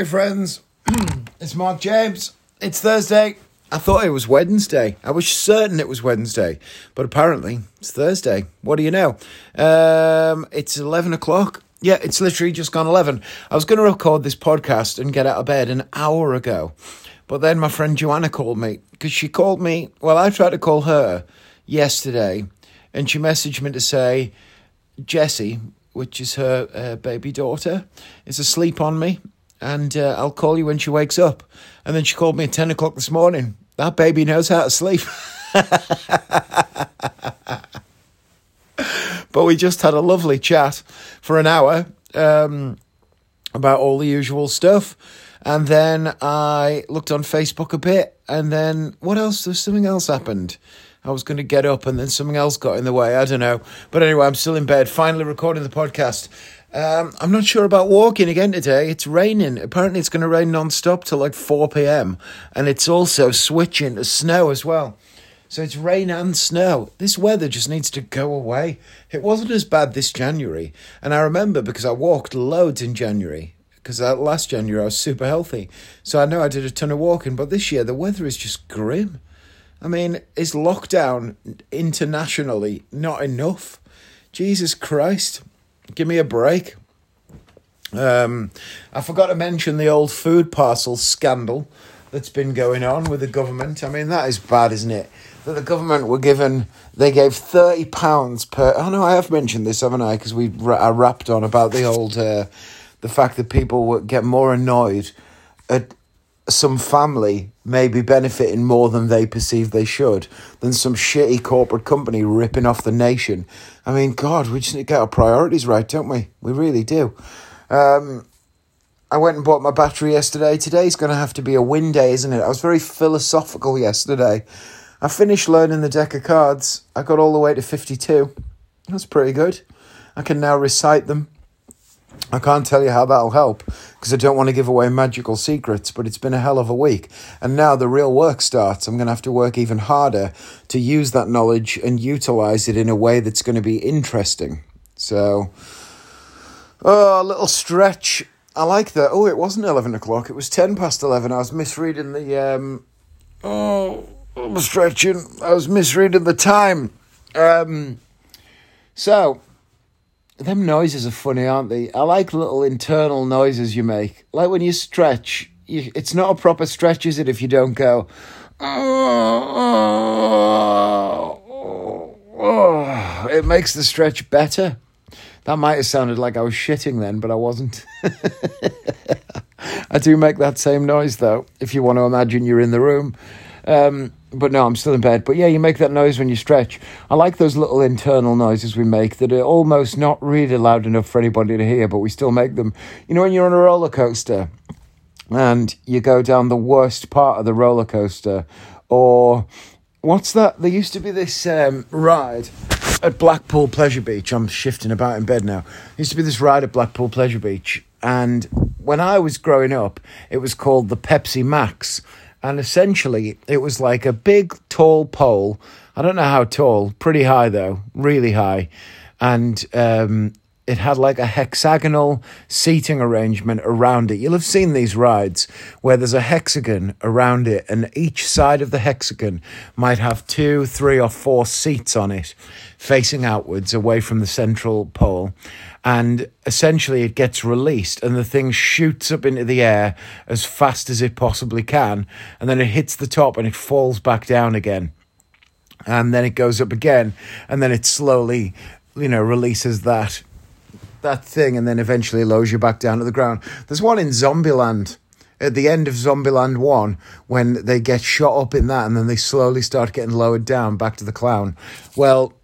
Hey friends, it's Mark James. It's Thursday. I thought it was Wednesday. I was certain it was Wednesday, but apparently it's Thursday. What do you know? Um, it's 11 o'clock. Yeah, it's literally just gone 11. I was going to record this podcast and get out of bed an hour ago, but then my friend Joanna called me because she called me. Well, I tried to call her yesterday, and she messaged me to say, Jessie, which is her uh, baby daughter, is asleep on me, and uh, I'll call you when she wakes up. And then she called me at 10 o'clock this morning. That baby knows how to sleep. but we just had a lovely chat for an hour um, about all the usual stuff. And then I looked on Facebook a bit. And then what else? There's something else happened. I was going to get up and then something else got in the way. I don't know. But anyway, I'm still in bed, finally recording the podcast. Um, I'm not sure about walking again today. It's raining. Apparently, it's going to rain non stop till like 4 pm. And it's also switching to snow as well. So it's rain and snow. This weather just needs to go away. It wasn't as bad this January. And I remember because I walked loads in January. Because last January I was super healthy. So I know I did a ton of walking. But this year the weather is just grim. I mean, is lockdown internationally not enough? Jesus Christ, give me a break. Um, I forgot to mention the old food parcel scandal that's been going on with the government. I mean, that is bad, isn't it? That the government were given, they gave thirty pounds per. Oh no, I have mentioned this, haven't I? Because we I rapped on about the old, uh, the fact that people get more annoyed at some family may be benefiting more than they perceive they should than some shitty corporate company ripping off the nation. I mean, God, we just need to get our priorities right, don't we? We really do. Um, I went and bought my battery yesterday. Today's going to have to be a win day, isn't it? I was very philosophical yesterday. I finished learning the deck of cards. I got all the way to 52. That's pretty good. I can now recite them. I can't tell you how that'll help because I don't want to give away magical secrets, but it's been a hell of a week. And now the real work starts. I'm going to have to work even harder to use that knowledge and utilize it in a way that's going to be interesting. So, oh, a little stretch. I like that. Oh, it wasn't 11 o'clock, it was 10 past 11. I was misreading the. Um, oh, I'm stretching. I was misreading the time. Um, so, them noises are funny, aren't they? I like little internal noises you make. Like when you stretch, you, it's not a proper stretch, is it, if you don't go, oh, oh, it makes the stretch better. That might have sounded like I was shitting then, but I wasn't. I do make that same noise though, if you want to imagine you're in the room. Um, but no, I'm still in bed. But yeah, you make that noise when you stretch. I like those little internal noises we make that are almost not really loud enough for anybody to hear, but we still make them. You know, when you're on a roller coaster and you go down the worst part of the roller coaster, or what's that? There used to be this um, ride at Blackpool Pleasure Beach. I'm shifting about in bed now. There used to be this ride at Blackpool Pleasure Beach, and when I was growing up, it was called the Pepsi Max and essentially it was like a big tall pole. I don't know how tall, pretty high though, really high, and um, it had like a hexagonal seating arrangement around it. You'll have seen these rides where there's a hexagon around it, and each side of the hexagon might have two, three, or four seats on it facing outwards away from the central pole. And essentially it gets released and the thing shoots up into the air as fast as it possibly can. And then it hits the top and it falls back down again. And then it goes up again and then it slowly you know releases that that thing and then eventually lowers you back down to the ground. There's one in zombieland at the end of Zombieland 1 when they get shot up in that and then they slowly start getting lowered down back to the clown. Well,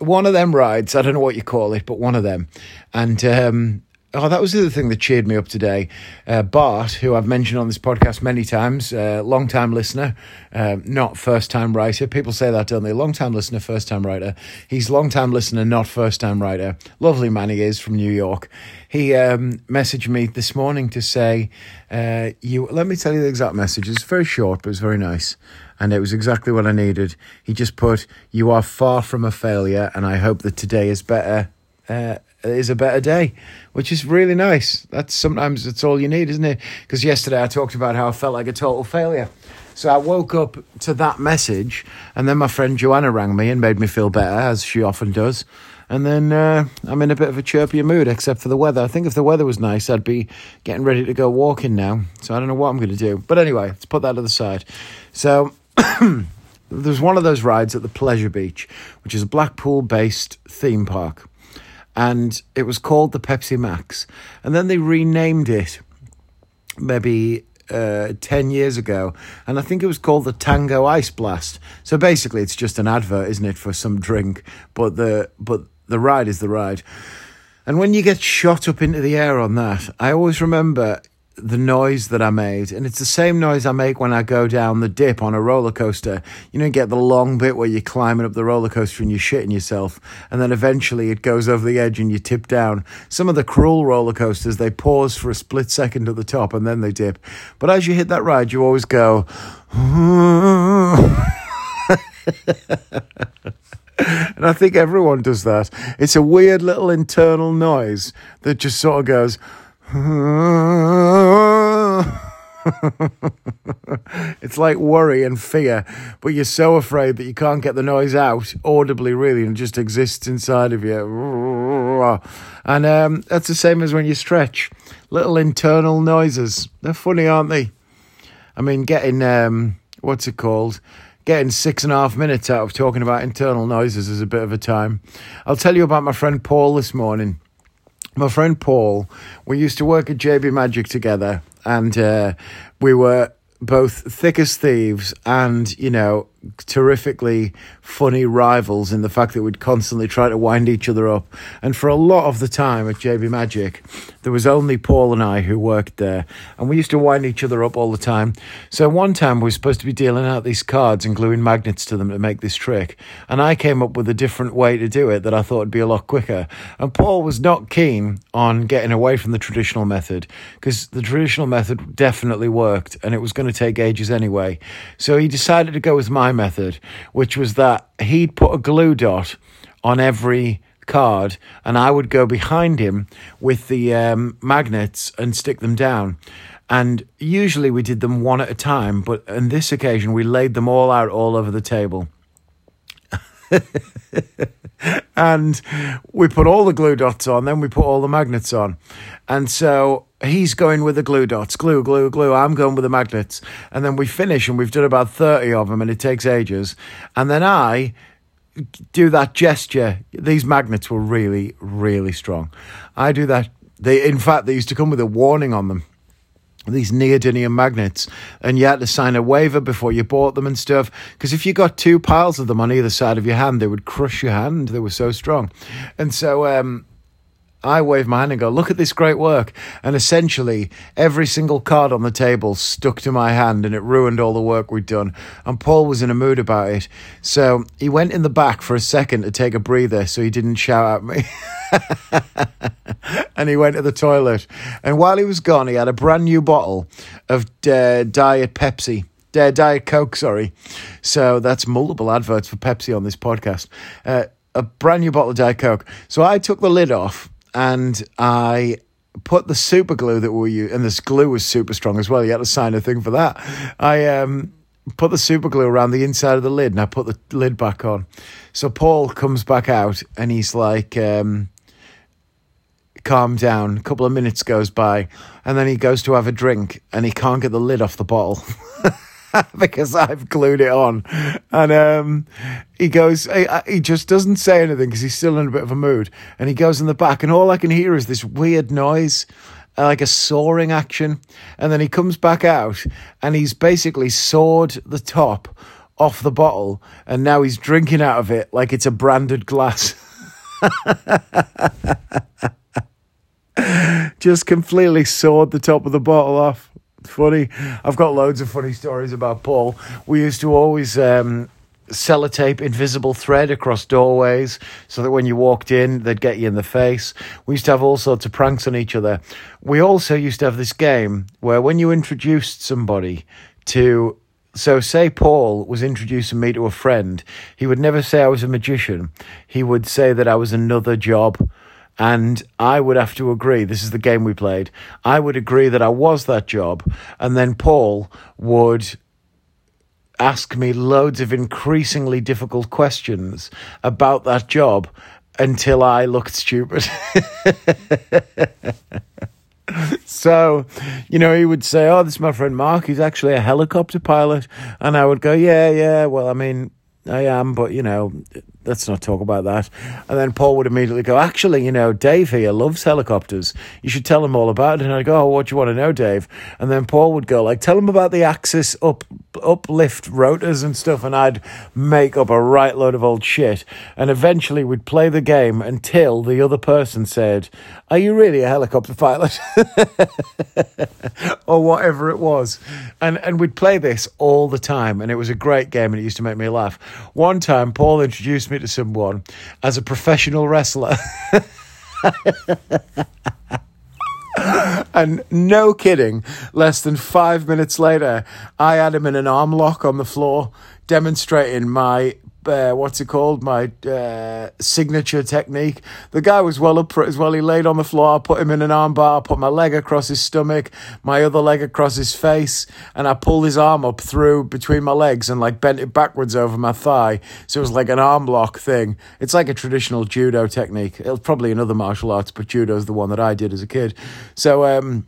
one of them rides. I don't know what you call it, but one of them. And um, oh, that was the other thing that cheered me up today. Uh, Bart, who I've mentioned on this podcast many times, uh, long time listener, uh, not first time writer. People say that, don't they? Long time listener, first time writer. He's long time listener, not first time writer. Lovely man he is from New York. He um, messaged me this morning to say, uh, "You." Let me tell you the exact message. It's very short, but it's very nice and it was exactly what I needed. He just put, "You are far from a failure, and I hope that today is better." Uh, is a better day, which is really nice. That's sometimes that's all you need, isn't it? Because yesterday I talked about how I felt like a total failure. So I woke up to that message, and then my friend Joanna rang me and made me feel better, as she often does. And then uh, I'm in a bit of a chirpier mood, except for the weather. I think if the weather was nice, I'd be getting ready to go walking now. So I don't know what I'm going to do. But anyway, let's put that to the side. So there's one of those rides at the Pleasure Beach, which is a Blackpool based theme park. And it was called the Pepsi Max. And then they renamed it maybe uh, 10 years ago, and I think it was called the Tango Ice Blast. So basically, it's just an advert, isn't it, for some drink? But the but the ride is the ride. And when you get shot up into the air on that, I always remember the noise that I made. And it's the same noise I make when I go down the dip on a roller coaster. You know, you get the long bit where you're climbing up the roller coaster and you're shitting yourself. And then eventually it goes over the edge and you tip down. Some of the cruel roller coasters, they pause for a split second at the top and then they dip. But as you hit that ride, you always go, And I think everyone does that. It's a weird little internal noise that just sort of goes, it's like worry and fear, but you're so afraid that you can't get the noise out audibly, really, and just exists inside of you. And um, that's the same as when you stretch. Little internal noises. They're funny, aren't they? I mean, getting, um, what's it called? Getting six and a half minutes out of talking about internal noises is a bit of a time. I'll tell you about my friend Paul this morning my friend Paul, we used to work at JB Magic together, and uh, we were both thick as thieves and, you know, terrifically funny rivals in the fact that we'd constantly try to wind each other up. And for a lot of the time at JB Magic, there was only Paul and I who worked there, and we used to wind each other up all the time. So one time we were supposed to be dealing out these cards and gluing magnets to them to make this trick, and I came up with a different way to do it that I thought would be a lot quicker. And Paul was not keen on getting away from the traditional method because the traditional method definitely worked, and it was going to take ages anyway. So he decided to go with my method, which was that he'd put a glue dot on every card and I would go behind him with the um, magnets and stick them down. And usually we did them one at a time, but on this occasion we laid them all out all over the table. and we put all the glue dots on, then we put all the magnets on. And so he's going with the glue dots, glue, glue, glue. I'm going with the magnets. And then we finish and we've done about 30 of them and it takes ages. And then I do that gesture. These magnets were really, really strong. I do that. They, in fact, they used to come with a warning on them these neodymium magnets and you had to sign a waiver before you bought them and stuff because if you got two piles of them on either side of your hand they would crush your hand they were so strong and so um, I wave my hand and go, look at this great work. And essentially, every single card on the table stuck to my hand and it ruined all the work we'd done. And Paul was in a mood about it. So he went in the back for a second to take a breather so he didn't shout at me. and he went to the toilet. And while he was gone, he had a brand new bottle of uh, Diet Pepsi. Uh, Diet Coke, sorry. So that's multiple adverts for Pepsi on this podcast. Uh, a brand new bottle of Diet Coke. So I took the lid off and I put the super glue that we use, and this glue was super strong as well. You had to sign a thing for that. I um, put the super glue around the inside of the lid, and I put the lid back on. So Paul comes back out, and he's like, um, "Calm down." A couple of minutes goes by, and then he goes to have a drink, and he can't get the lid off the bottle. because I've glued it on. And um, he goes, he, he just doesn't say anything because he's still in a bit of a mood. And he goes in the back, and all I can hear is this weird noise. Uh, like a soaring action, and then he comes back out and he's basically sawed the top off the bottle, and now he's drinking out of it like it's a branded glass. Just completely sawed the top of the bottle off funny. I've got loads of funny stories about Paul. We used to always um, sellotape invisible thread across doorways so that when you walked in, they'd get you in the face. We used to have all sorts of pranks on each other. We also used to have this game where when you introduced somebody to so say Paul was introducing me to a friend, he would never say I was a magician. He would say that I was another job And I would have to agree, this is the game we played. I would agree that I was that job. And then Paul would ask me loads of increasingly difficult questions about that job until I looked stupid. so, you know, he would say, Oh, this is my friend Mark. He's actually a helicopter pilot. And I would go, Yeah, yeah. Well, I mean, I am, but, you know, let's not talk about that. And then Paul would immediately go, actually, you know, Dave here loves helicopters. You should tell him all about it. And I'd go, oh, what do you want to know, Dave? And then Paul would go, like, tell him about the axis up, uplift rotors and stuff. And I'd make up a right load of old shit. And eventually we'd play the game until the other person said, are you really a helicopter pilot? or whatever it was. And, and we'd play this all the time. And it was a great game and it used to make me laugh. One time, Paul introduced me to someone as a professional wrestler. and no kidding, less than five minutes later, I had him in an arm lock on the floor, demonstrating my uh, what's it called? My uh, signature technique. The guy was well up for it as well. He laid on the floor, I put him in an armbar, I put my leg across his stomach, my other leg across his face, and I pulled his arm up through between my legs and like bent it backwards over my thigh. So it was like an arm lock thing. It's like a traditional judo technique. It's probably another martial arts, but judo is the one that I did as a kid. So, um,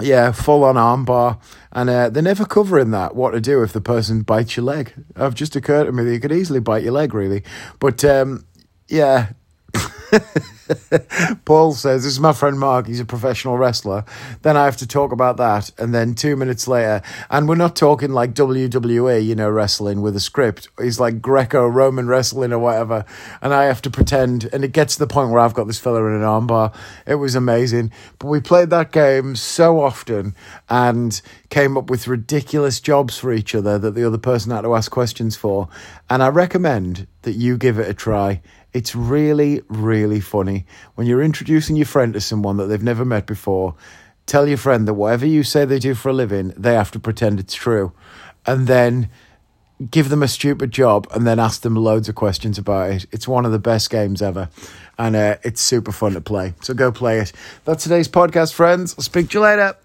yeah, full on armbar. And uh, they're never covering that, what to do if the person bites your leg. I've just occurred to me that you could easily bite your leg, really. But um, yeah, Paul says, This is my friend Mark, he's a professional wrestler. Then I have to talk about that. And then two minutes later, and we're not talking like WWE, you know, wrestling with a script. He's like Greco Roman wrestling or whatever. And I have to pretend. And it gets to the point where I've got this fella in an armbar. It was amazing. But we played that game so often and came up with ridiculous jobs for each other that the other person had to ask questions for. And I recommend that you give it a try. It's really, really funny. When you're introducing your friend to someone that they've never met before, tell your friend that whatever you say they do for a living, they have to pretend it's true. And then give them a stupid job and then ask them loads of questions about it. It's one of the best games ever. And uh, it's super fun to play. So go play it. That's today's podcast, friends. I'll speak to you later.